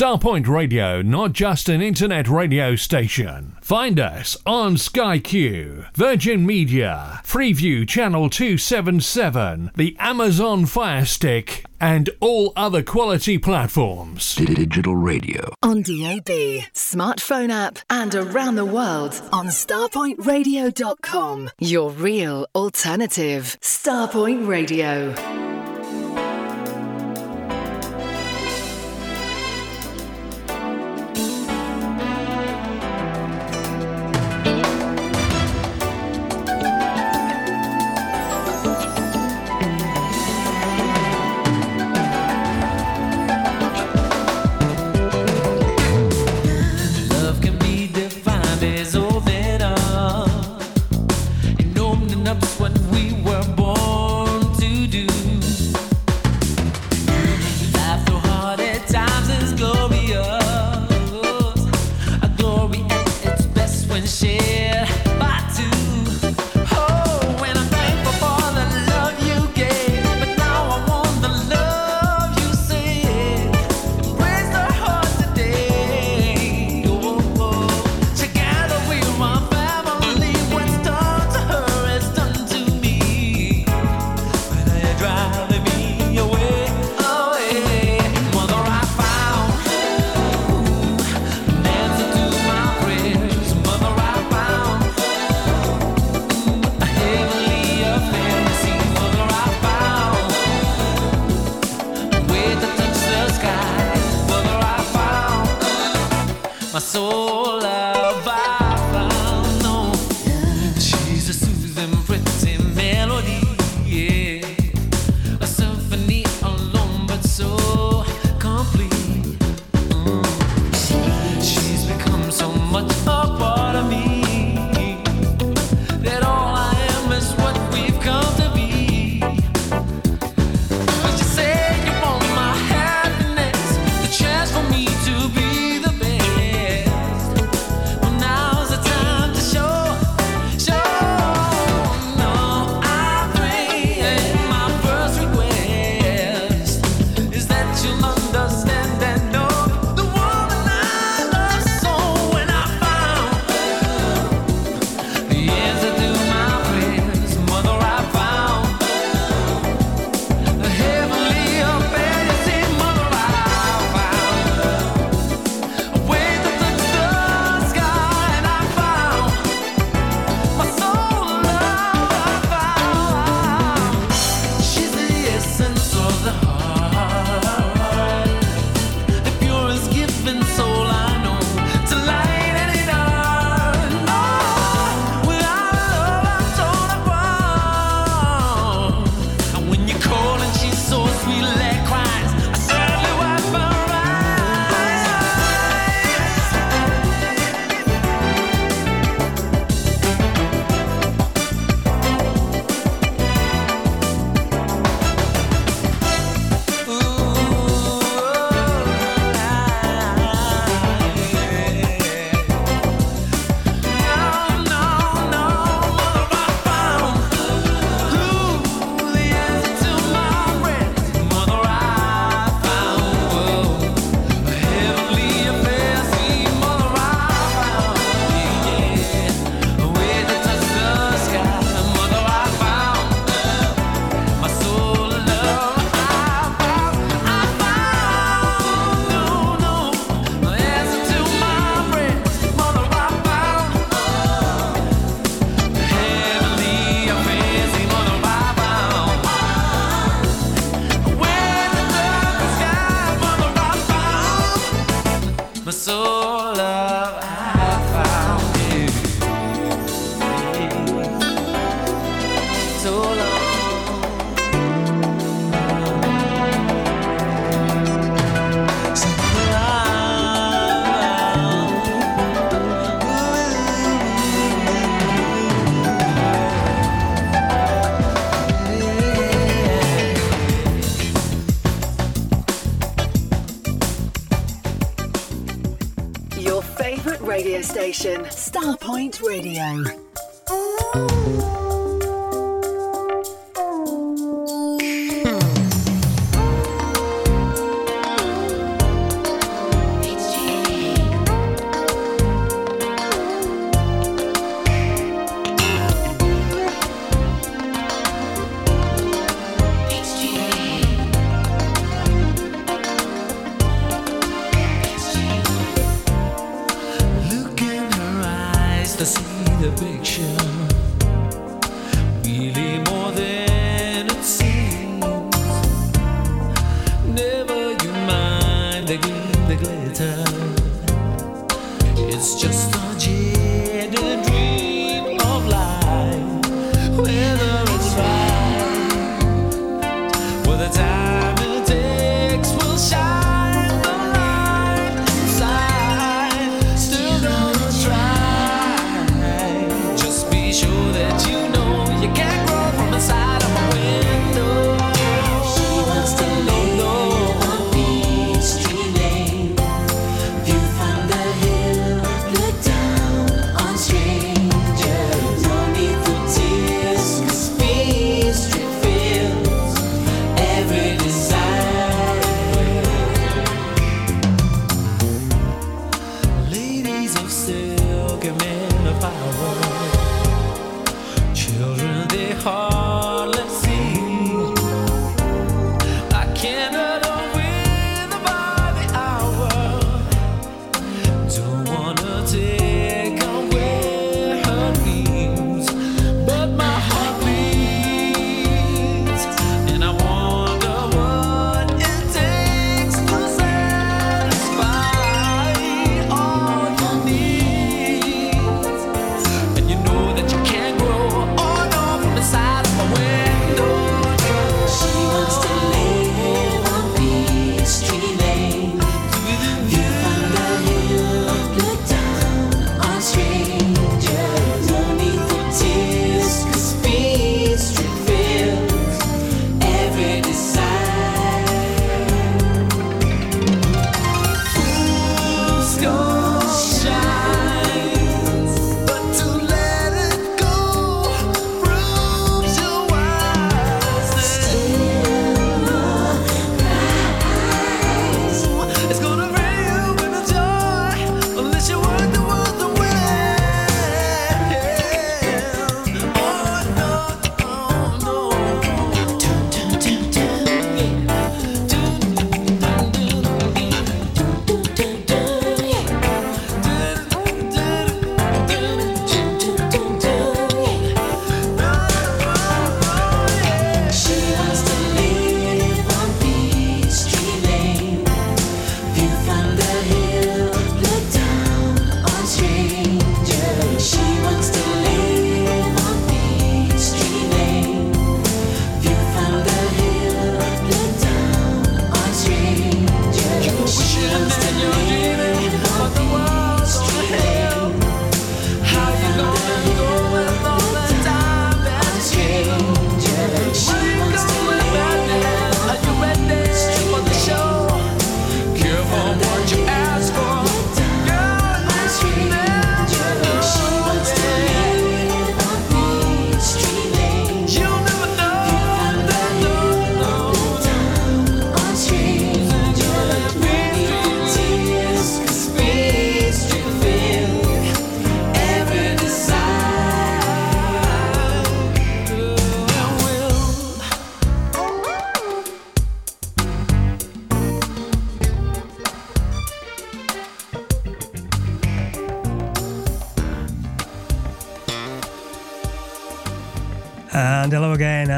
Starpoint Radio, not just an internet radio station. Find us on Sky Q, Virgin Media, Freeview Channel 277, the Amazon Fire Stick, and all other quality platforms. Digital radio. On DAB, smartphone app, and around the world on starpointradio.com. Your real alternative. Starpoint Radio.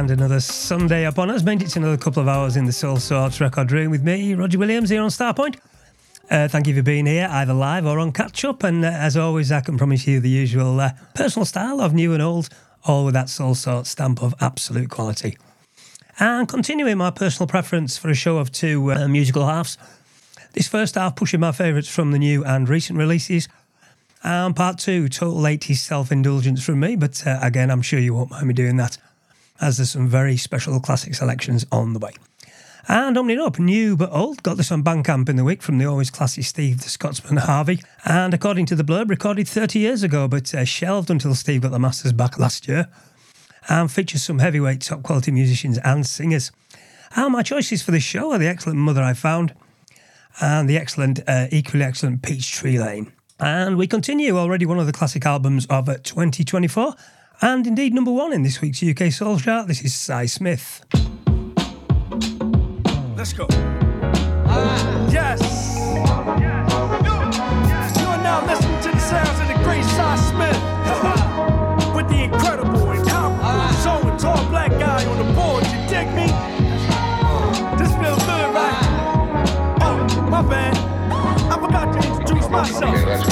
And another Sunday upon us. Meant it's another couple of hours in the Soul Sorts record room with me, Roger Williams, here on Starpoint. Uh, thank you for being here, either live or on catch up. And uh, as always, I can promise you the usual uh, personal style of new and old, all with that Soul Sort stamp of absolute quality. And continuing my personal preference for a show of two uh, musical halves. This first half pushing my favourites from the new and recent releases. And part two, total 80s self indulgence from me. But uh, again, I'm sure you won't mind me doing that, as there's some very special classic selections on the way. And opening up, new but old, got this on Bandcamp in the week from the always classy Steve the Scotsman Harvey. And according to the blurb, recorded 30 years ago, but uh, shelved until Steve got the masters back last year. And features some heavyweight top quality musicians and singers. And my choices for this show are the excellent Mother I Found and the excellent, uh, equally excellent Peachtree Lane. And we continue already one of the classic albums of uh, 2024, and indeed number one in this week's UK Soul Chart. This is Sy Smith. Let's go. Uh, yes. yes. You are now listening to the sounds of the great Sy Smith with the incredible and comparable soul and tall black guy on the board. You dig me? This feels good, right? Oh, my bad. I forgot to introduce myself.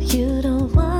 You don't wanna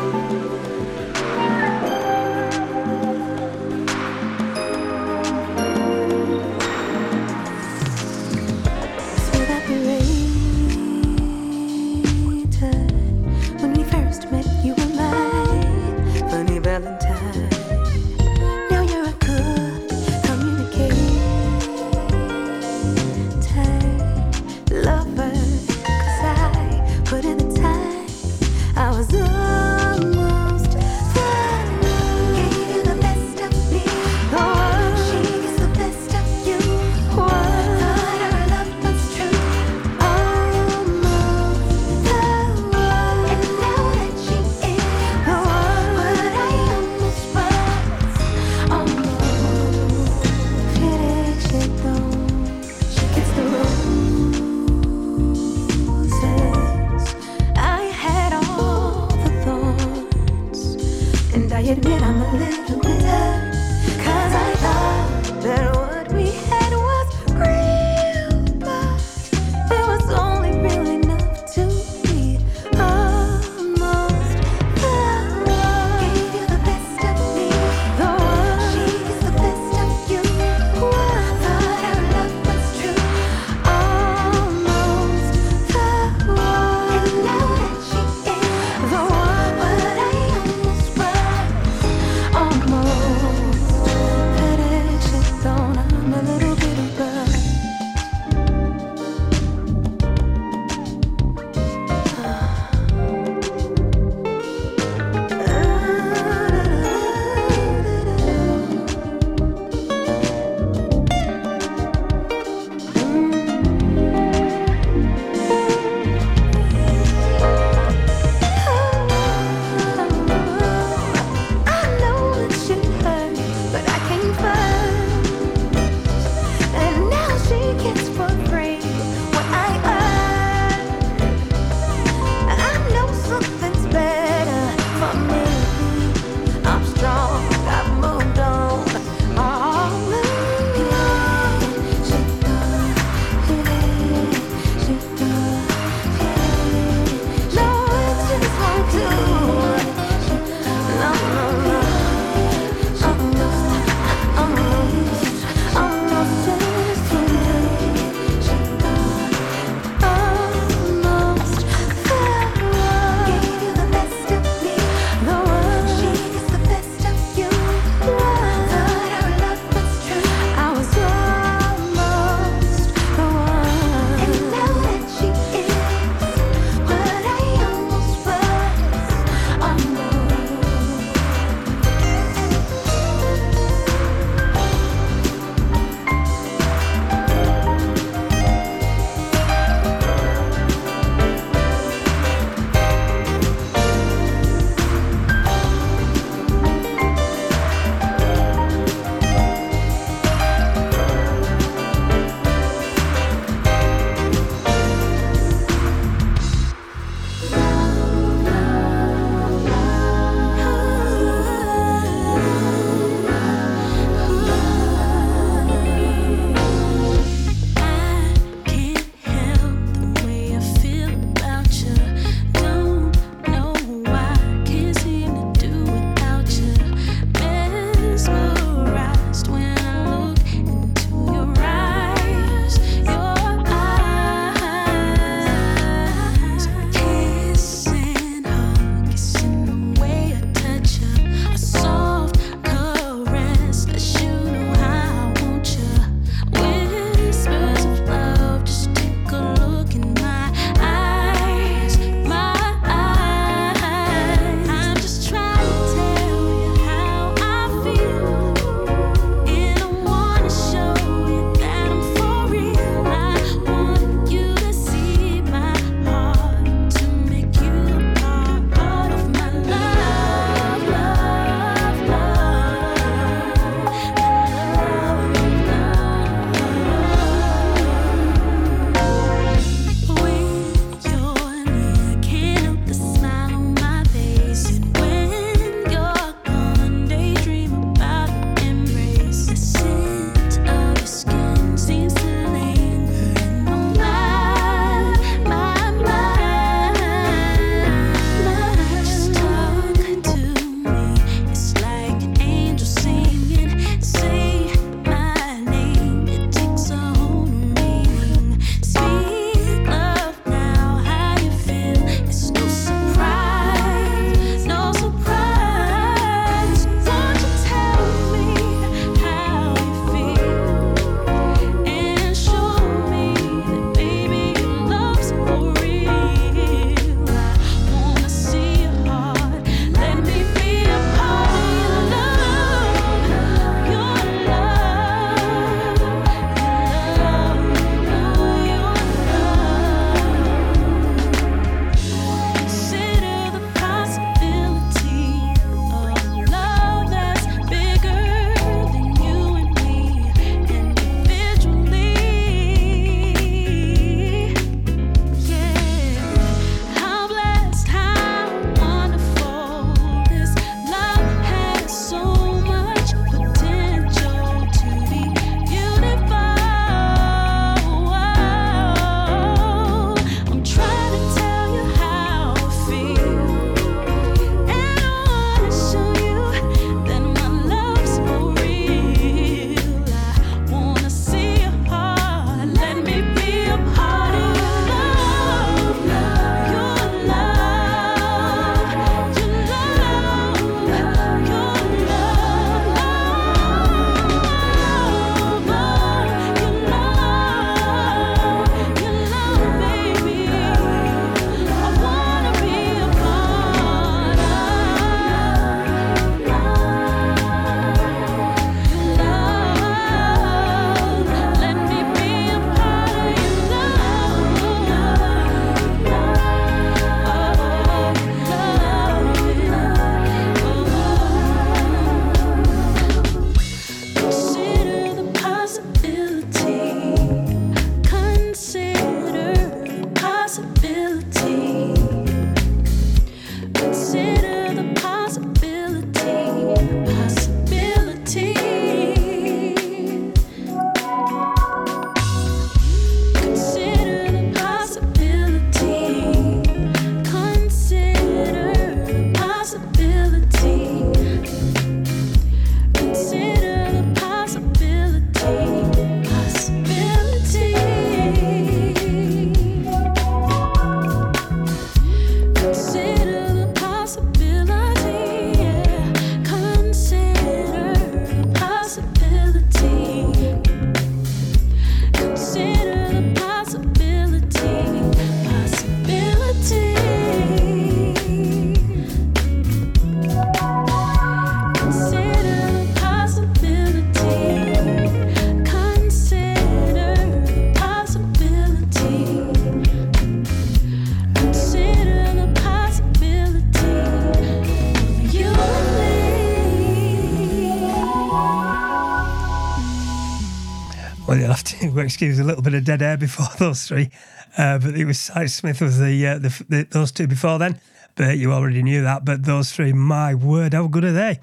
Excuse a little bit of dead air before those three. Uh, but it was Sy Smith was the, uh, the, the those two before then. But you already knew that. But those three, my word, how good are they?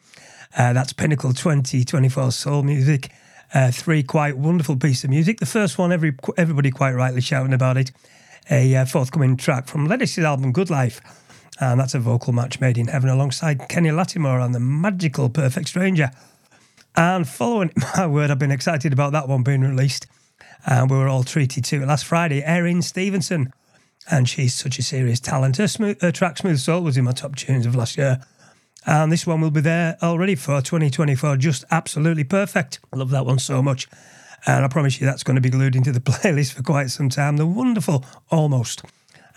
Uh, that's Pinnacle 2024 Soul Music. Uh, three quite wonderful pieces of music. The first one, every everybody quite rightly shouting about it. A uh, forthcoming track from Ledisi's album Good Life. And that's a vocal match made in heaven alongside Kenny Lattimore and the magical Perfect Stranger. And following my word, I've been excited about that one being released. And we were all treated to last Friday. Erin Stevenson. And she's such a serious talent. Her, smooth, her track Smooth Soul was in my top tunes of last year. And this one will be there already for 2024. Just absolutely perfect. I love that one so much. And I promise you that's going to be glued into the playlist for quite some time. The wonderful Almost.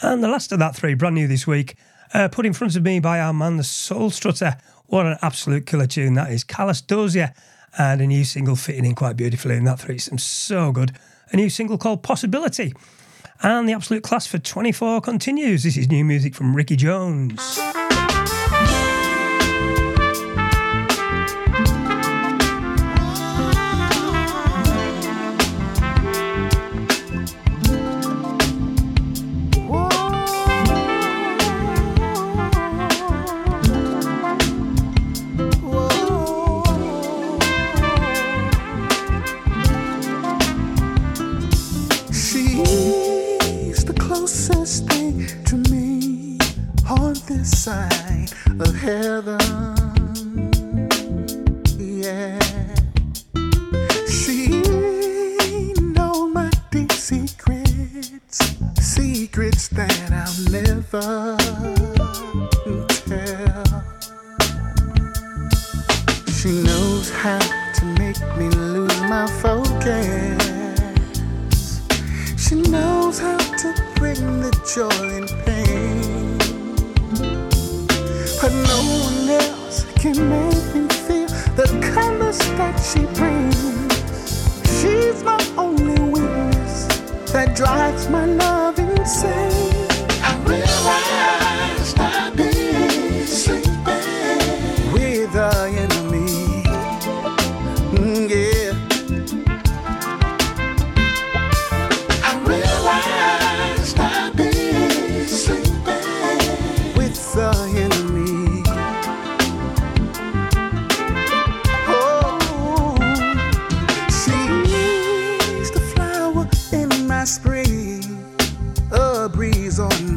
And the last of that three, brand new this week, uh, put in front of me by our man, the Soul Strutter. What an absolute killer tune that is. Callas Dozier. And a new single fitting in quite beautifully in that threesome. So good. A new single called Possibility. And the absolute class for 24 continues. This is new music from Ricky Jones. Side of heaven. Yeah. She knows my deep secrets, secrets that I'll never tell. She knows how to make me lose my focus. She knows how to bring the joy and pain. But no one else can make me feel the colors that she brings. She's my only weakness that drives my love insane.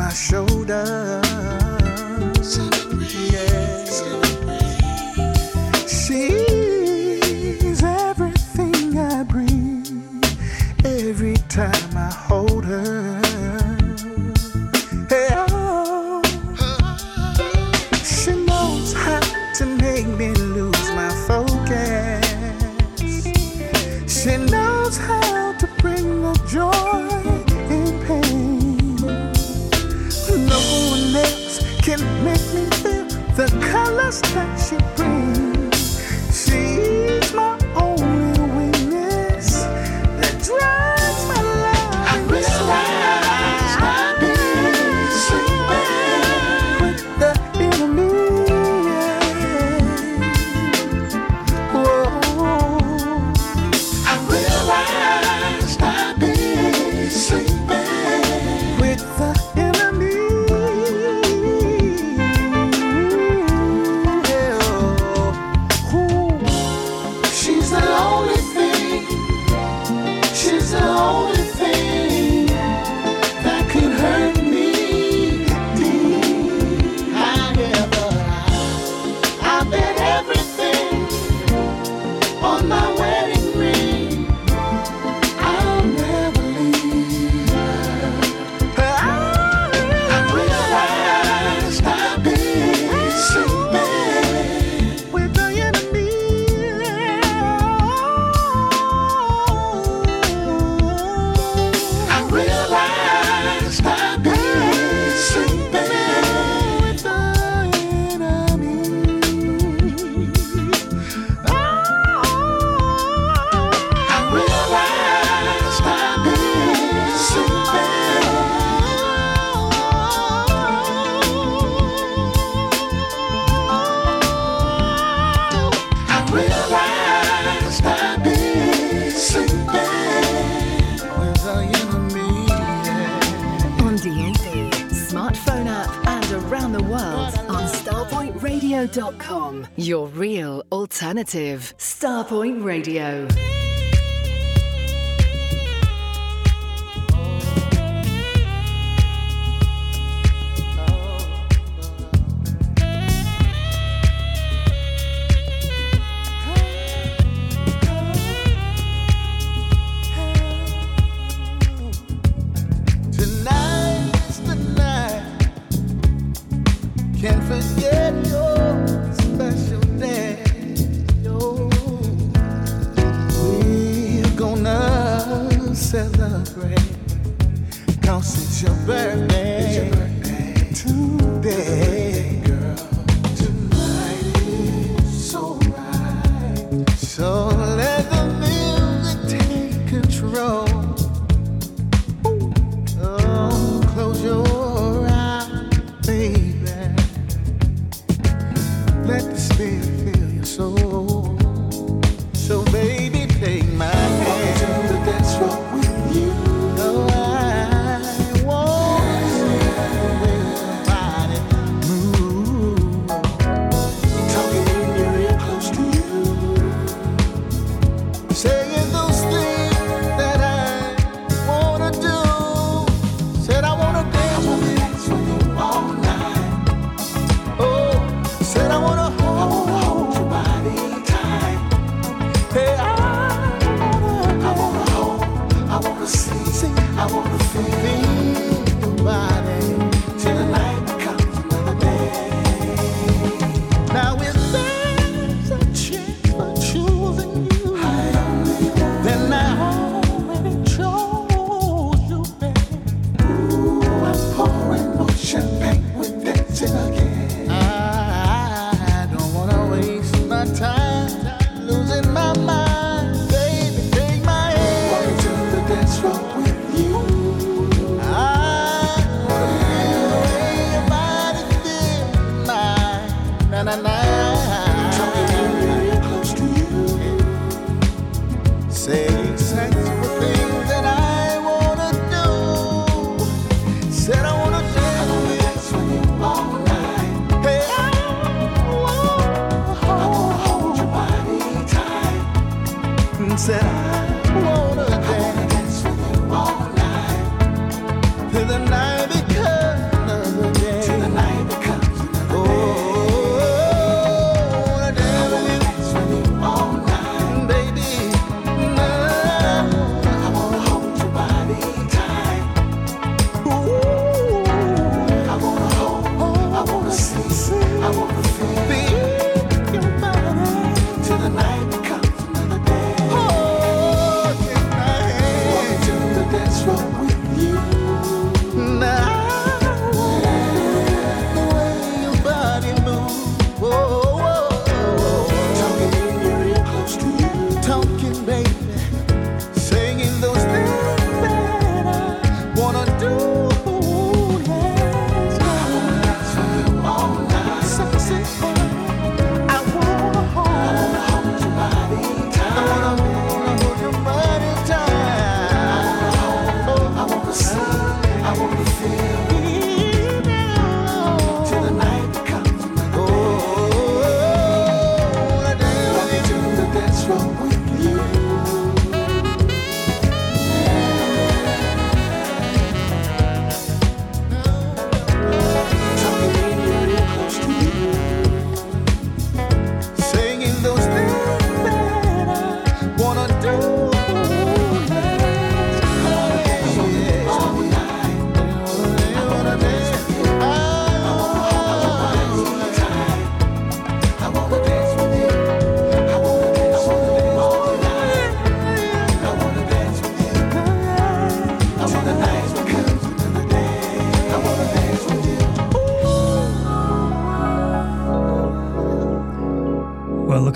My shoulders. alternative. Starpoint Radio.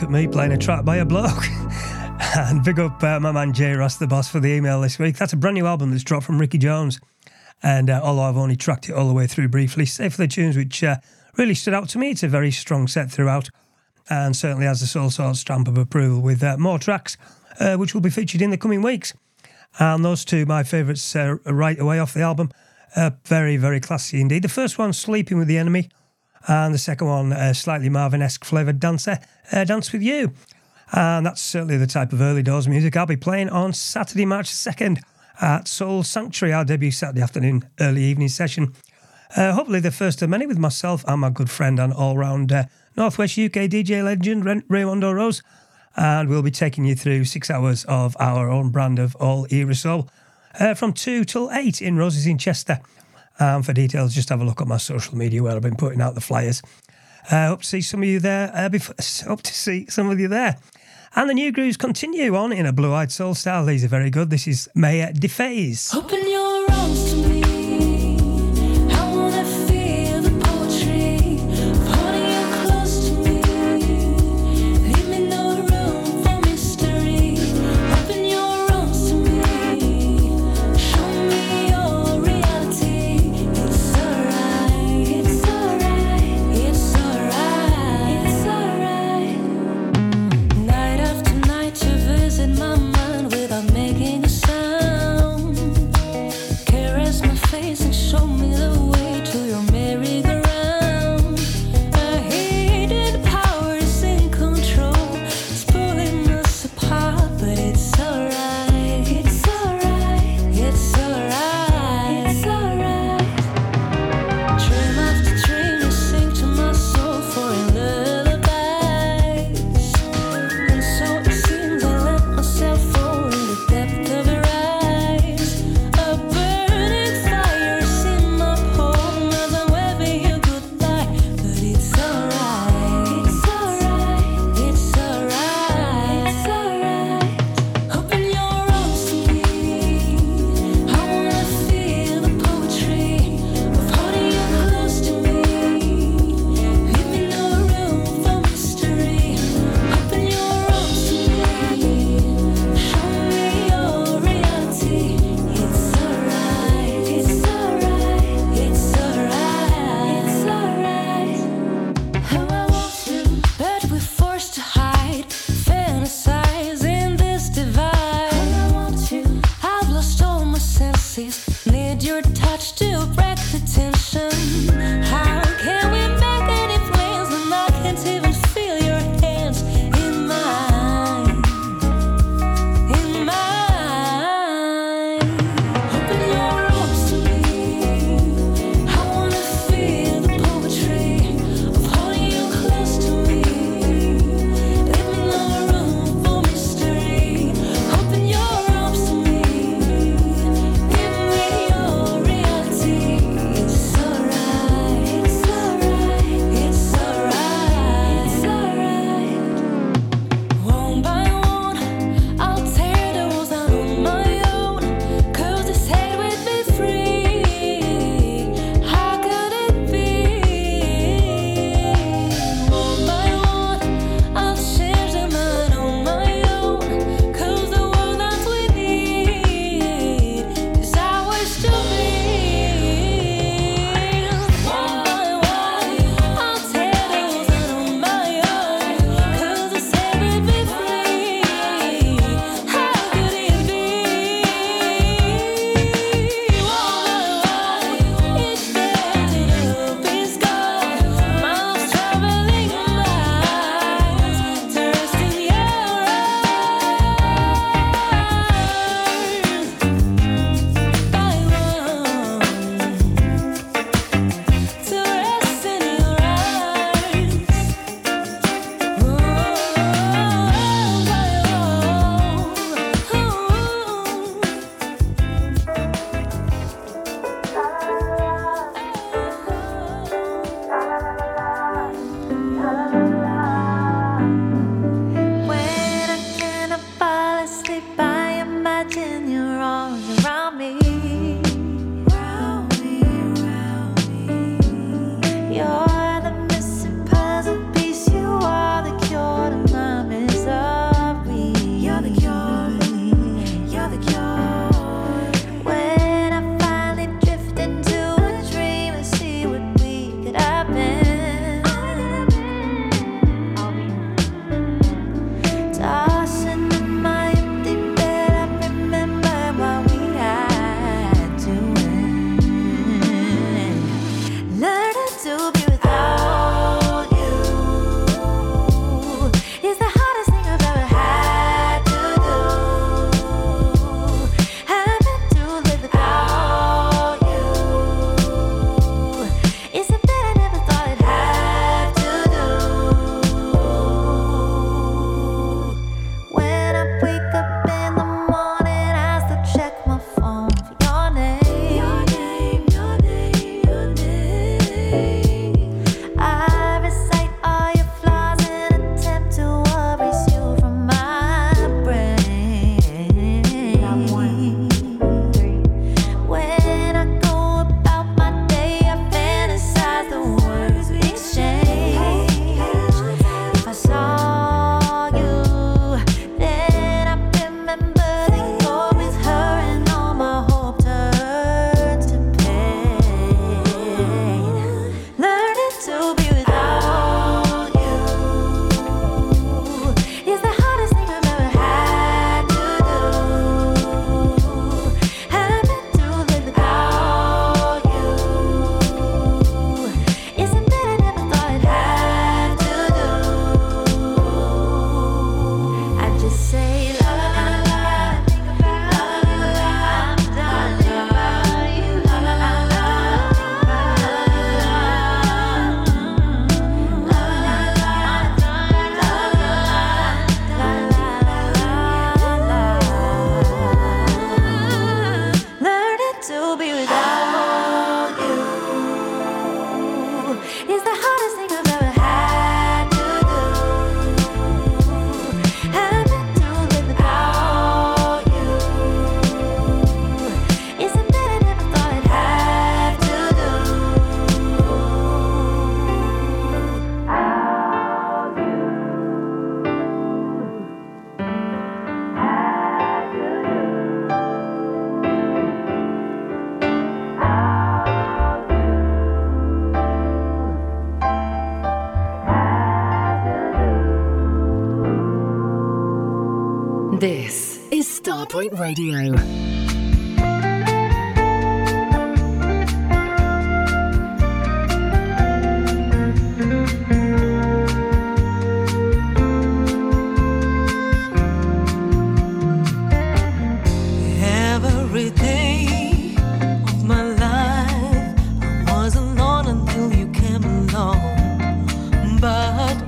at me playing a track by a bloke. and big up uh, my man Jay Ross, the boss, for the email this week. That's a brand new album that's dropped from Ricky Jones. And uh, although I've only tracked it all the way through briefly, save for the tunes which uh, really stood out to me, it's a very strong set throughout and certainly has the Soul Source stamp of approval with uh, more tracks uh, which will be featured in the coming weeks. And those two, my favourites uh, right away off the album. very, very classy indeed. The first one, Sleeping with the Enemy, and the second one, a slightly Marvin esque flavoured dancer uh, Dance with You. And that's certainly the type of early doors music I'll be playing on Saturday, March 2nd at Soul Sanctuary, our debut Saturday afternoon, early evening session. Uh, hopefully, the first of many with myself and my good friend and all round uh, Northwest UK DJ legend, Raymond Rose. And we'll be taking you through six hours of our own brand of all era soul uh, from 2 till 8 in Roses in Chester. Um, for details, just have a look at my social media where I've been putting out the flyers. I uh, hope to see some of you there. Uh, before, hope to see some of you there. And the new grooves continue on in a blue eyed soul style. These are very good. This is Maë Defays. Open your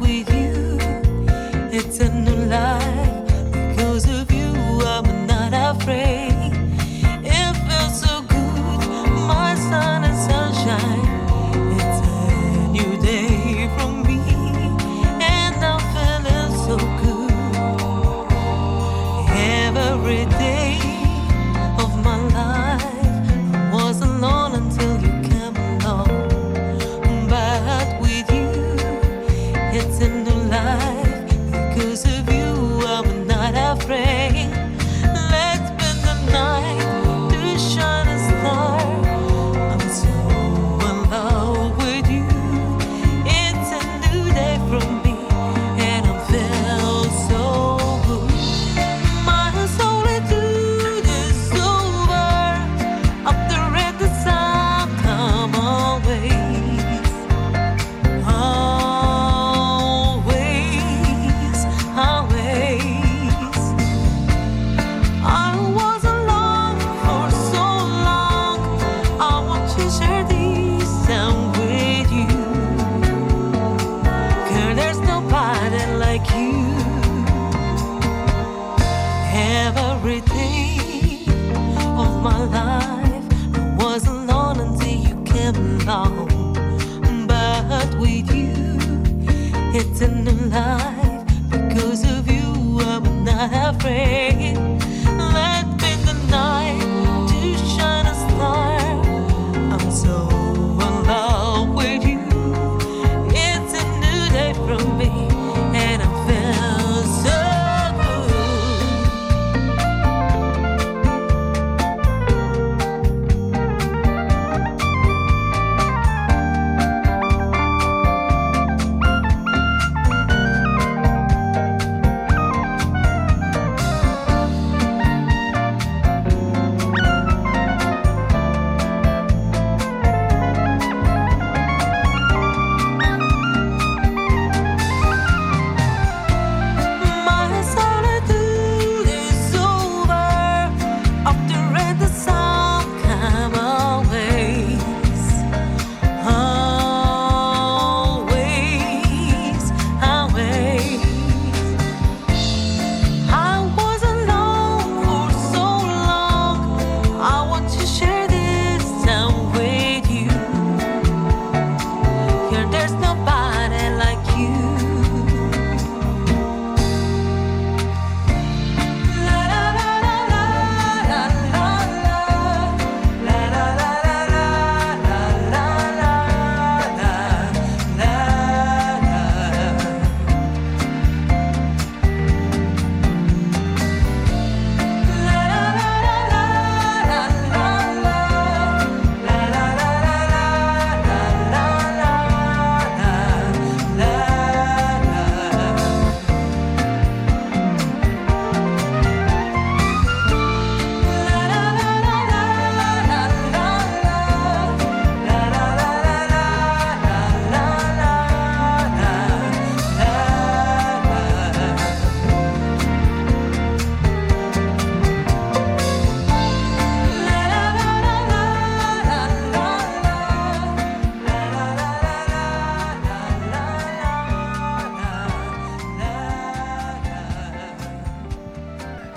with you, it's a new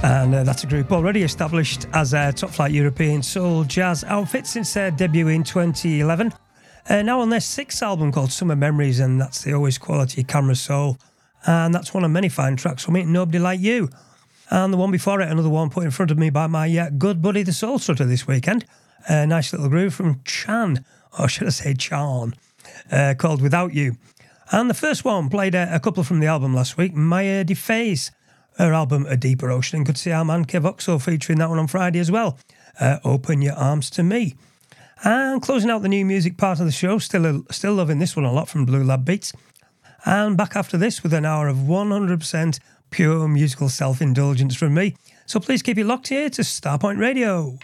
And uh, that's a group already established as a top flight European soul jazz outfit since their debut in 2011. Uh, now on their sixth album called Summer Memories, and that's the always quality camera soul. And that's one of many fine tracks from it, Nobody Like You. And the one before it, another one put in front of me by my uh, good buddy, the Soul Strutter, this weekend. A nice little groove from Chan, or should I say Chan, uh, called Without You. And the first one played a, a couple from the album last week, Maë Defays, her album A Deeper Ocean and could see our man Kev Oxo featuring that one on Friday as well. Uh, Open Your Arms to Me. And closing out the new music part of the show, still still loving this one a lot from Blue Lab Beats. And back after this with an hour of 100% pure musical self indulgence from me. So please keep it locked here to Starpoint Radio.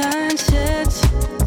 sunset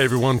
Hey everyone,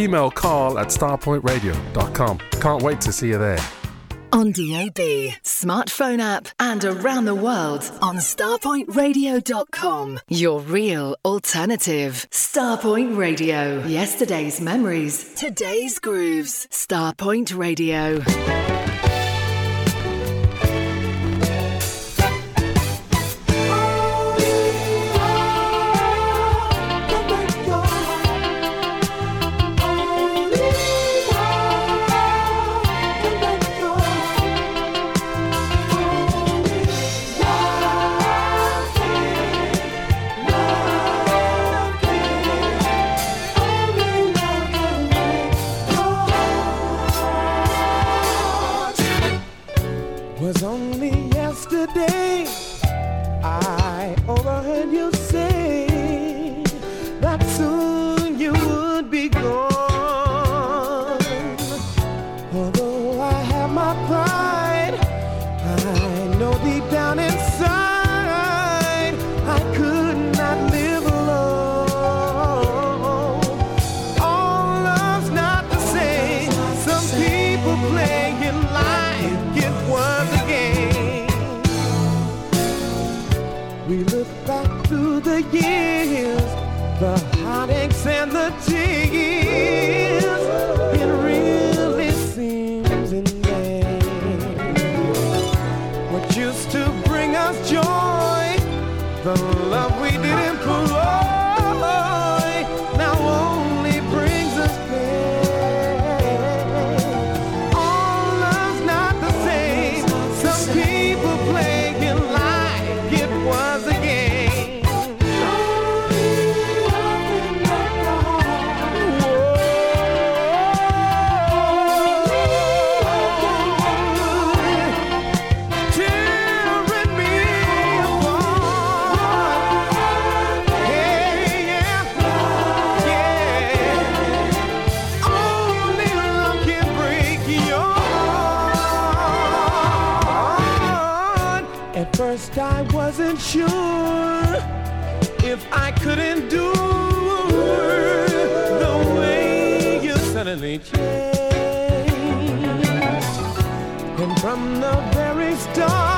email carl at starpointradio.com. Can't wait to see you there. On DAB, smartphone app, and around the world on starpointradio.com. Your real alternative. Starpoint Radio. Yesterday's memories, today's grooves. Starpoint Radio. sure if I could endure the way you suddenly changed. And from the very start.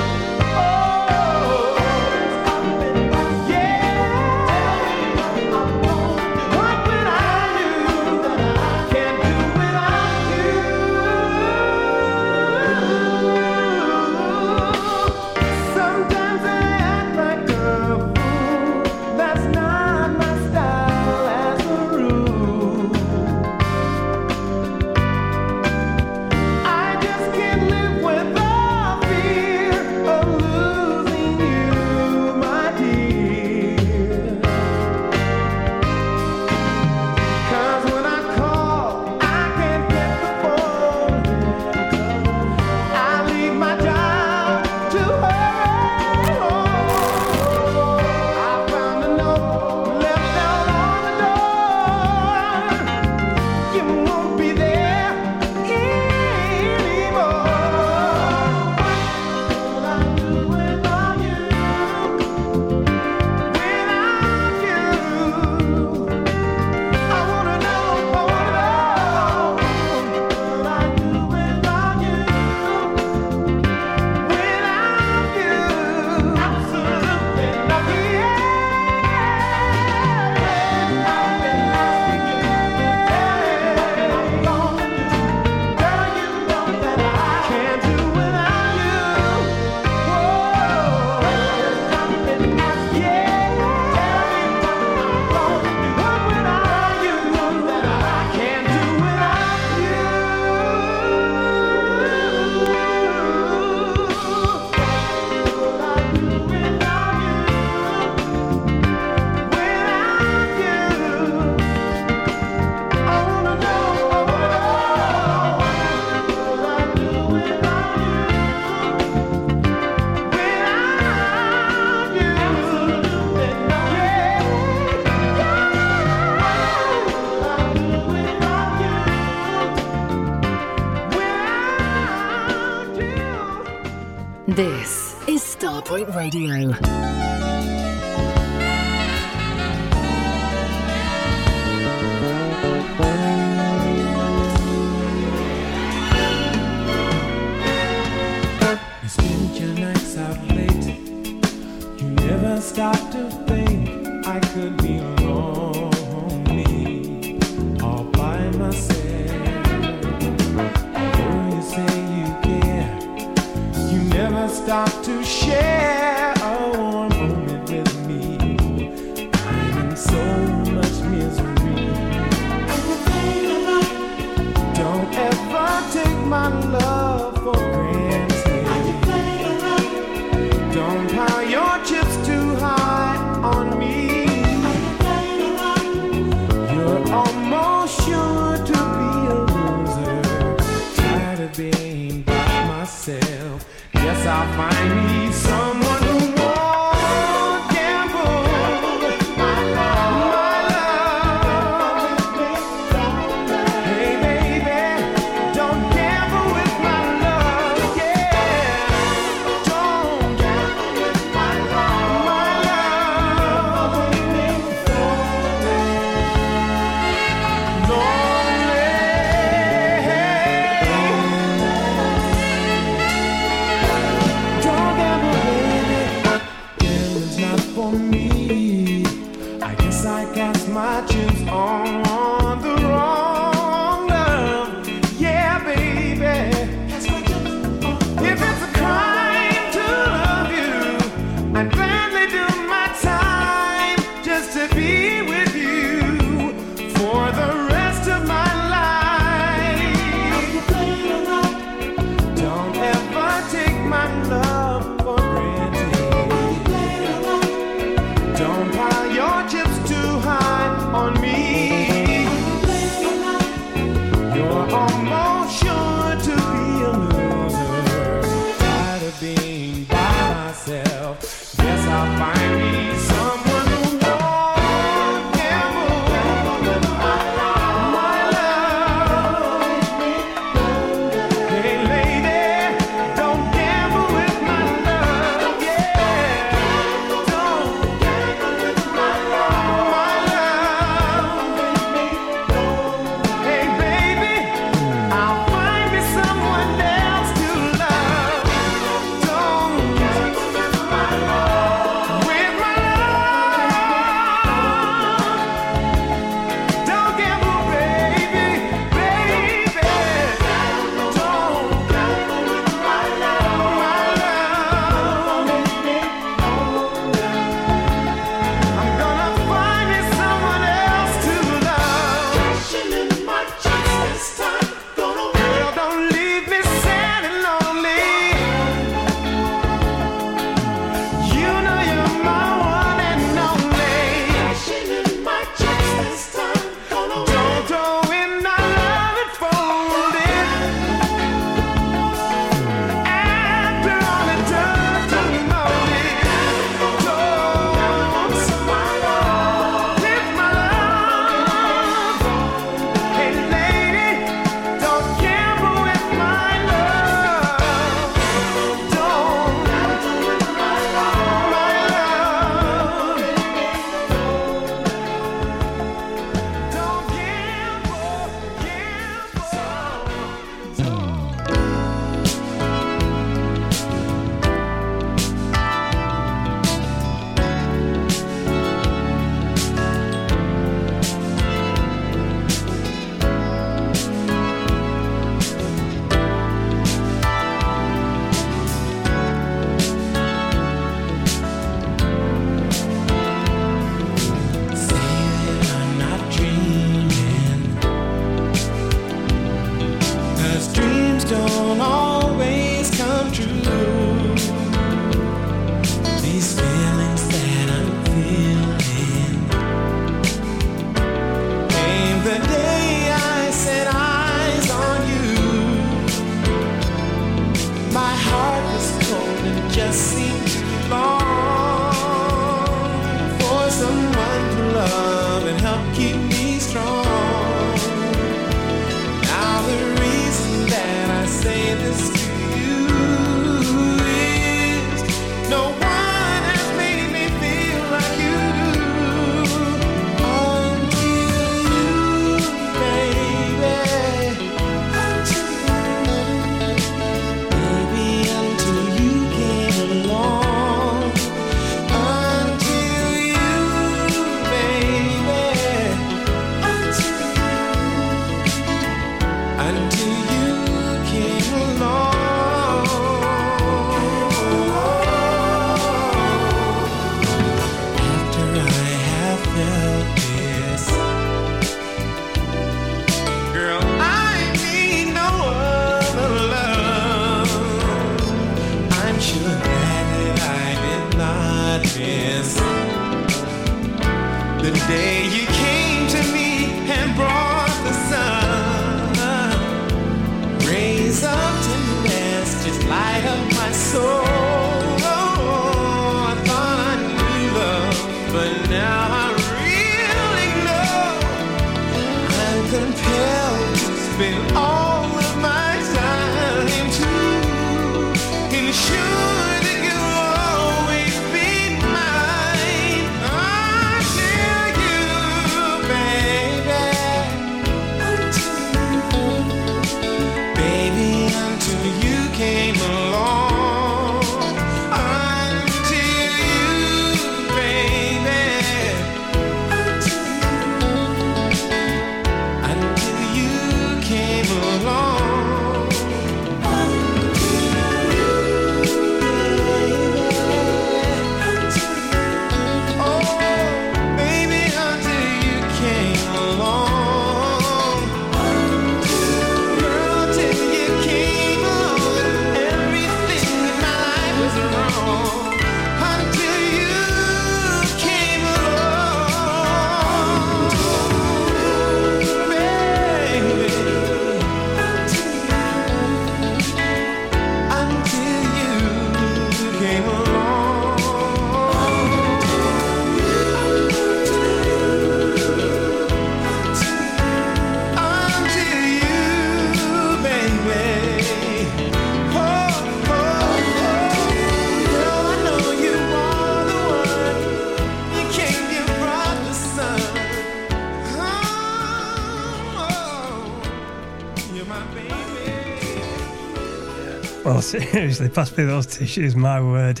Seriously, pass me those tissues, my word.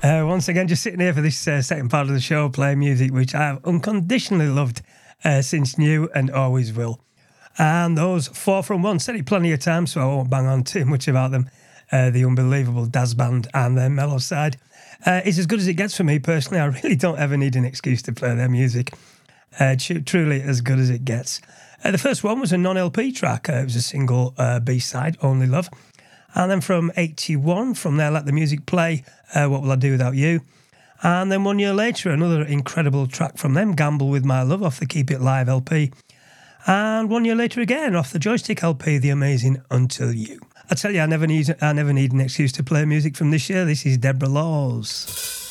Uh, once again, just sitting here for this uh, second part of the show, playing music which I have unconditionally loved uh, since new and always will. And those four from one said it plenty of times, so I won't bang on too much about them. Uh, the unbelievable Dazz Band and their mellow side. Uh, it's as good as it gets for me personally. I really don't ever need an excuse to play their music. Uh, tru- truly as good as it gets. The first one was a non LP track. It was a single B side, Only Love. And then from 81, from there, Let the Music Play, uh, What Will I Do Without You? And then one year later, another incredible track from them, Gamble With My Love, off the Keep It Live LP. And one year later again, off the Joystick LP, The Amazing Until You. I tell you, I never need, I never need an excuse to play music from this year. This is Debra Laws.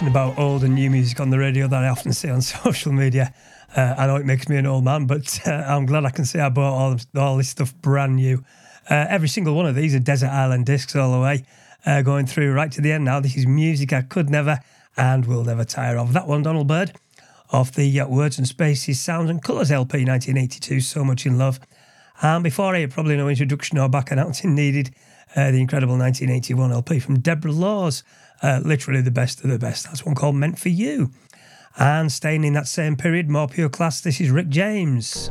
Discussion about old and new music on the radio that I often see on social media, uh, I know it makes me an old man, but uh, I'm glad I can say I bought all, all this stuff brand new. Uh, every single one of these are Desert Island discs all the way, uh, going through right to the end now. This is music I could never and will never tire of. That one, Donald Byrd, off the uh, Words and Spaces, Sounds and Colours LP 1982, So Much in Love. And before I probably no introduction or back announcing needed, uh, the incredible 1981 LP from Debra Laws, uh, literally the best of the best. That's one called Meant for You. And staying in that same period, more pure class, this is Rick James.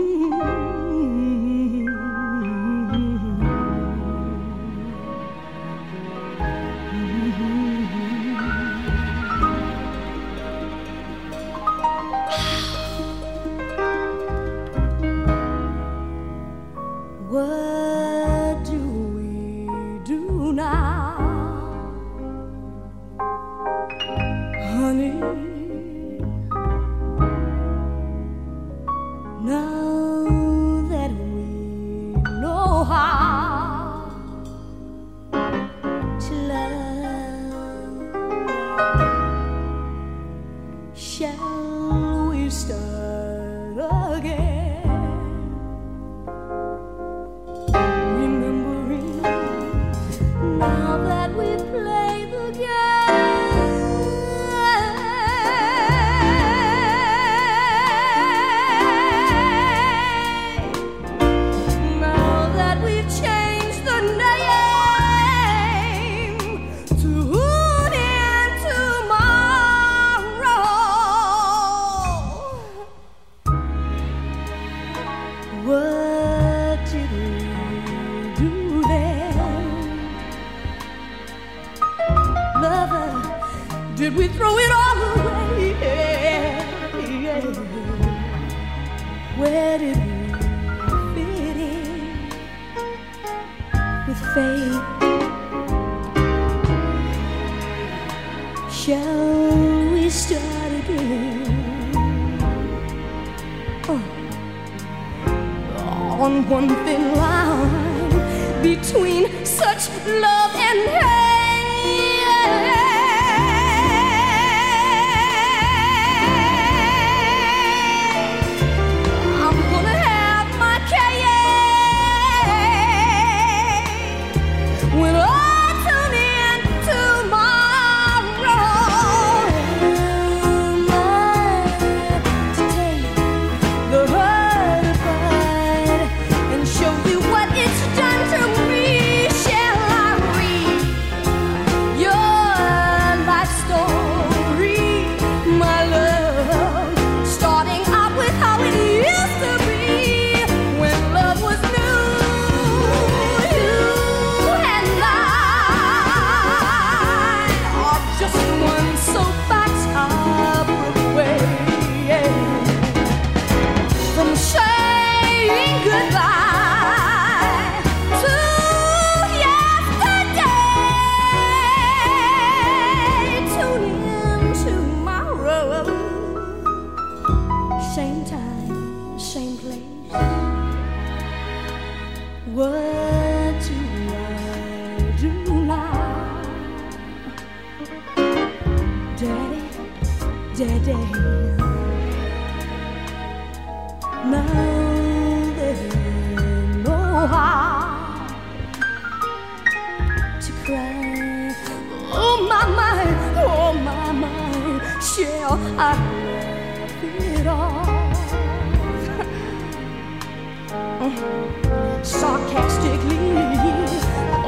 sarcastically?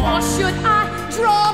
Or should I draw?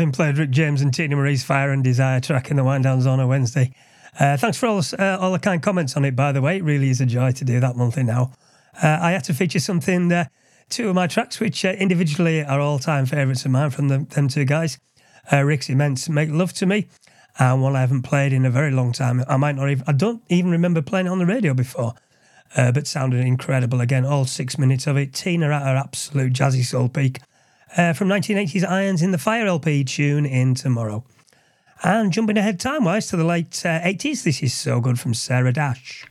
Having played Rick James and Teena Marie's Fire and Desire track in the Wind Down Zone on Wednesday. Uh, thanks for all, uh, all the kind comments on it, by the way. It really is a joy to do that monthly now. Uh, I had to feature something, uh, two of my tracks, which uh, individually are all time favourites of mine from the, them two guys. Uh, Rick's Immense, Make Love to Me, and one I haven't played in a very long time. I might not even, I don't even remember playing it on the radio before, but sounded incredible again. All six minutes of it. Teena at her absolute jazzy soul peak. Uh, from 1980's Irons in the Fire LP tune in tomorrow. And jumping ahead time wise to the late uh, 80s, this is So Good from Sarah Dash.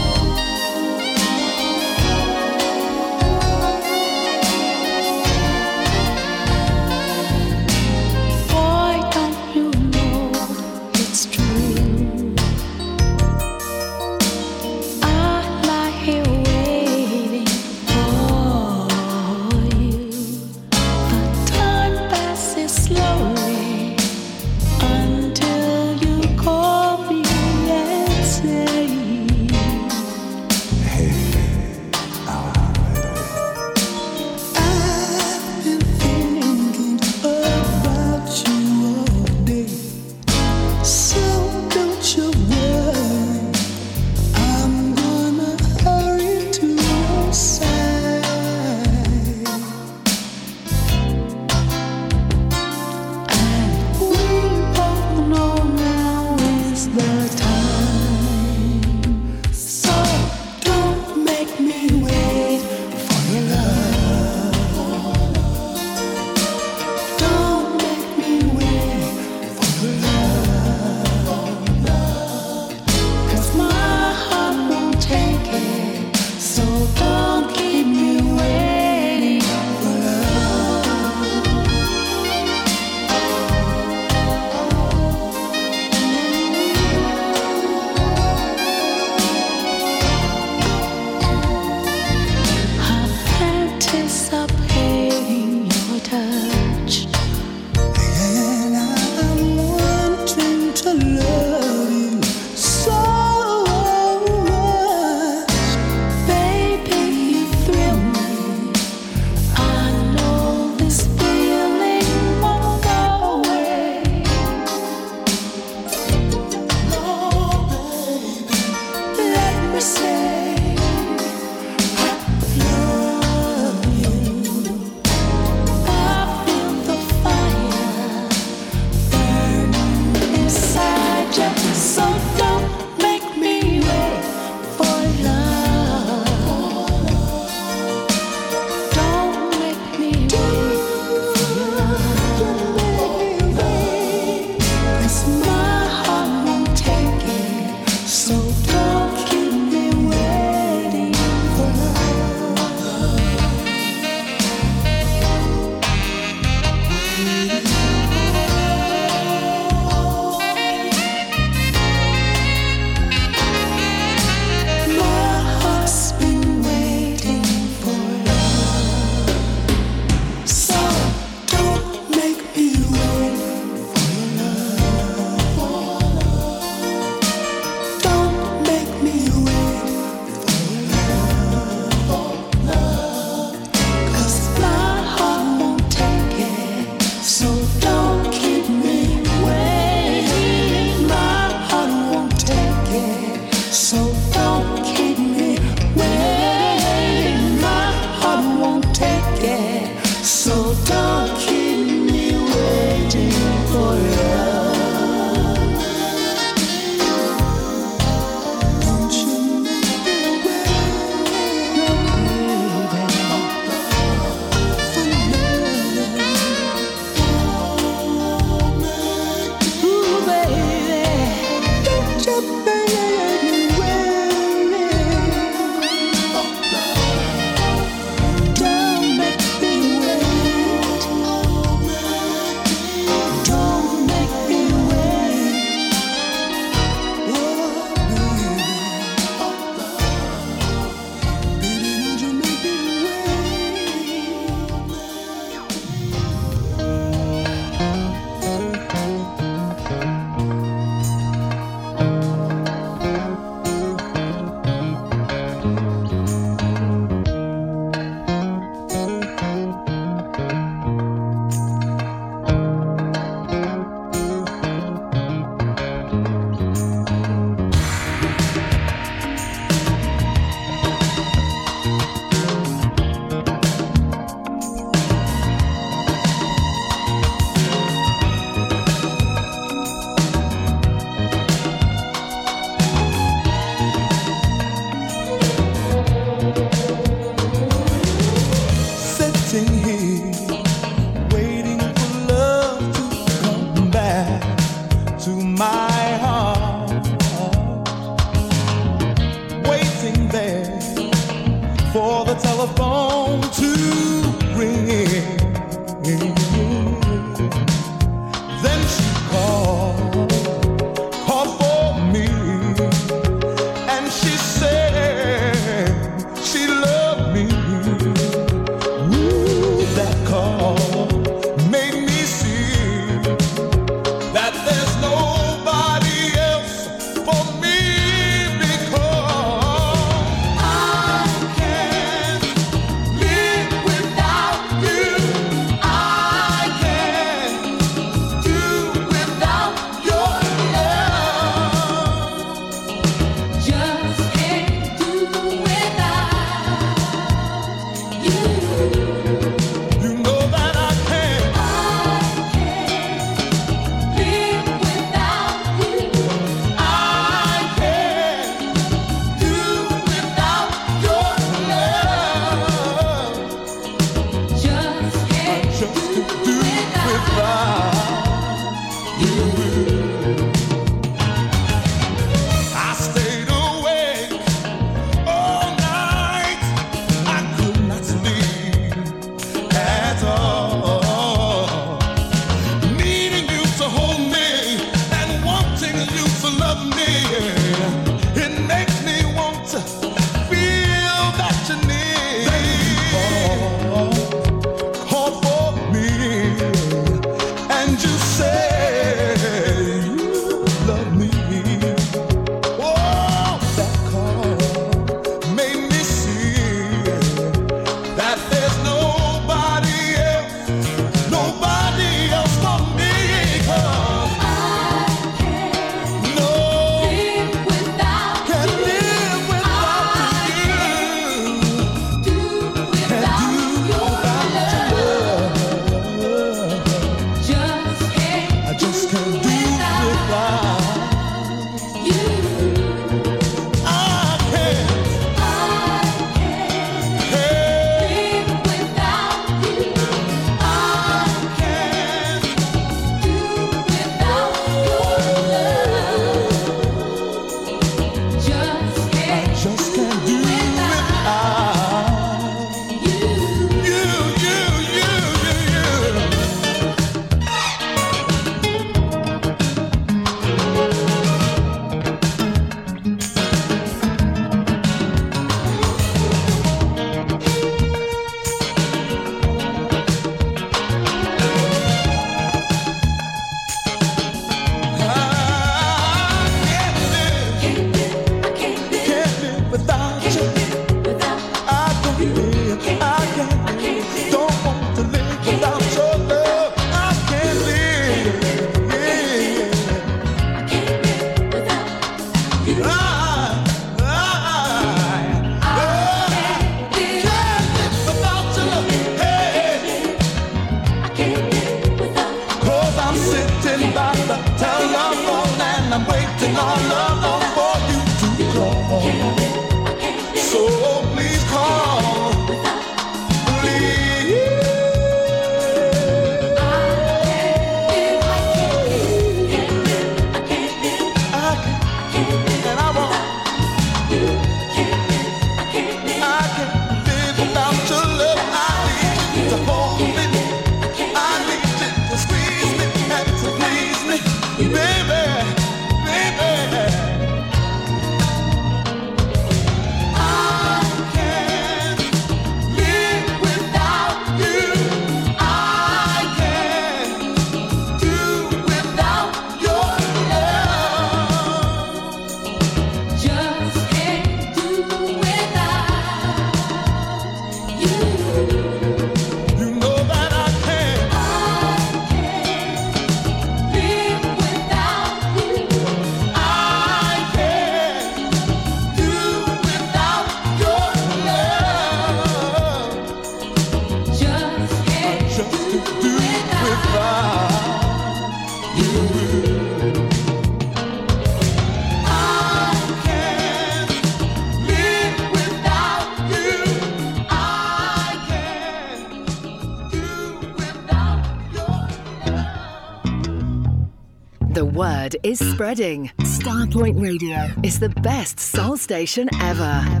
is spreading. Starpoint Radio is the best soul station ever.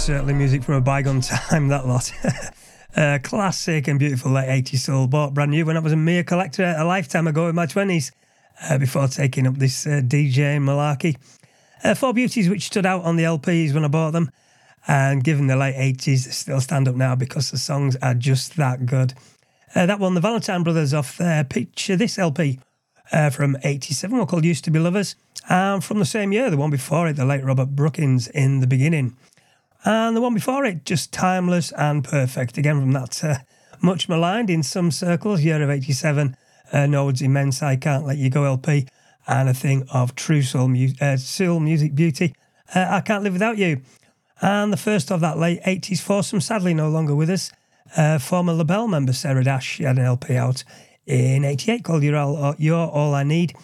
Certainly music from a bygone time, that lot. uh, classic and beautiful late 80s soul. Bought brand new when I was a mere collector a lifetime ago in my 20s uh, before taking up this uh, DJ malarkey. Uh, four beauties which stood out on the LPs when I bought them. And given the late 80s, they still stand up now because the songs are just that good. Uh, that one, the Valentine Brothers off their Picture This LP uh, from 87, were called Used to Be Lovers. And from the same year, the one before it, the late Robert Brookins in the beginning. And the one before it, just timeless and perfect. Again, from that uh, much maligned in some circles, year of 87, uh, Norwood's immense I Can't Let You Go LP, and a thing of true soul, mu- uh, soul music beauty, uh, I Can't Live Without You. And the first of that late 80s foursome, sadly no longer with us, uh, former LaBelle member Sarah Dash she had an LP out in 88 called You're All, You're All I Need.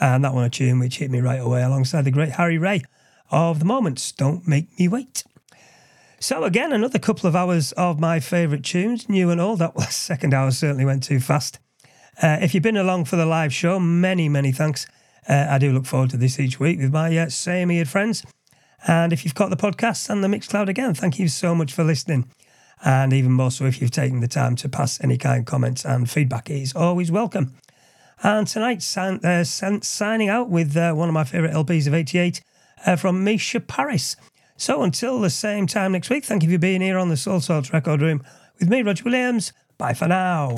And that one a tune which hit me right away alongside the great Harry Ray of The Moments, Don't Make Me Wait. So again, another couple of hours of my favourite tunes, new and old. That second hour certainly went too fast. Uh, if you've been along for the live show, many, many thanks. Uh, I do look forward to this each week with my uh, same-eared friends. And if you've caught the podcast and the Mixcloud again, thank you so much for listening. And even more so if you've taken the time to pass any kind comments and feedback, is always welcome. And tonight, uh, sign- signing out with uh, one of my favourite LPs of 88 uh, from Mica Paris. So until the same time next week, thank you for being here on the Soulsorts Record Room with me, Roger Williams. Bye for now.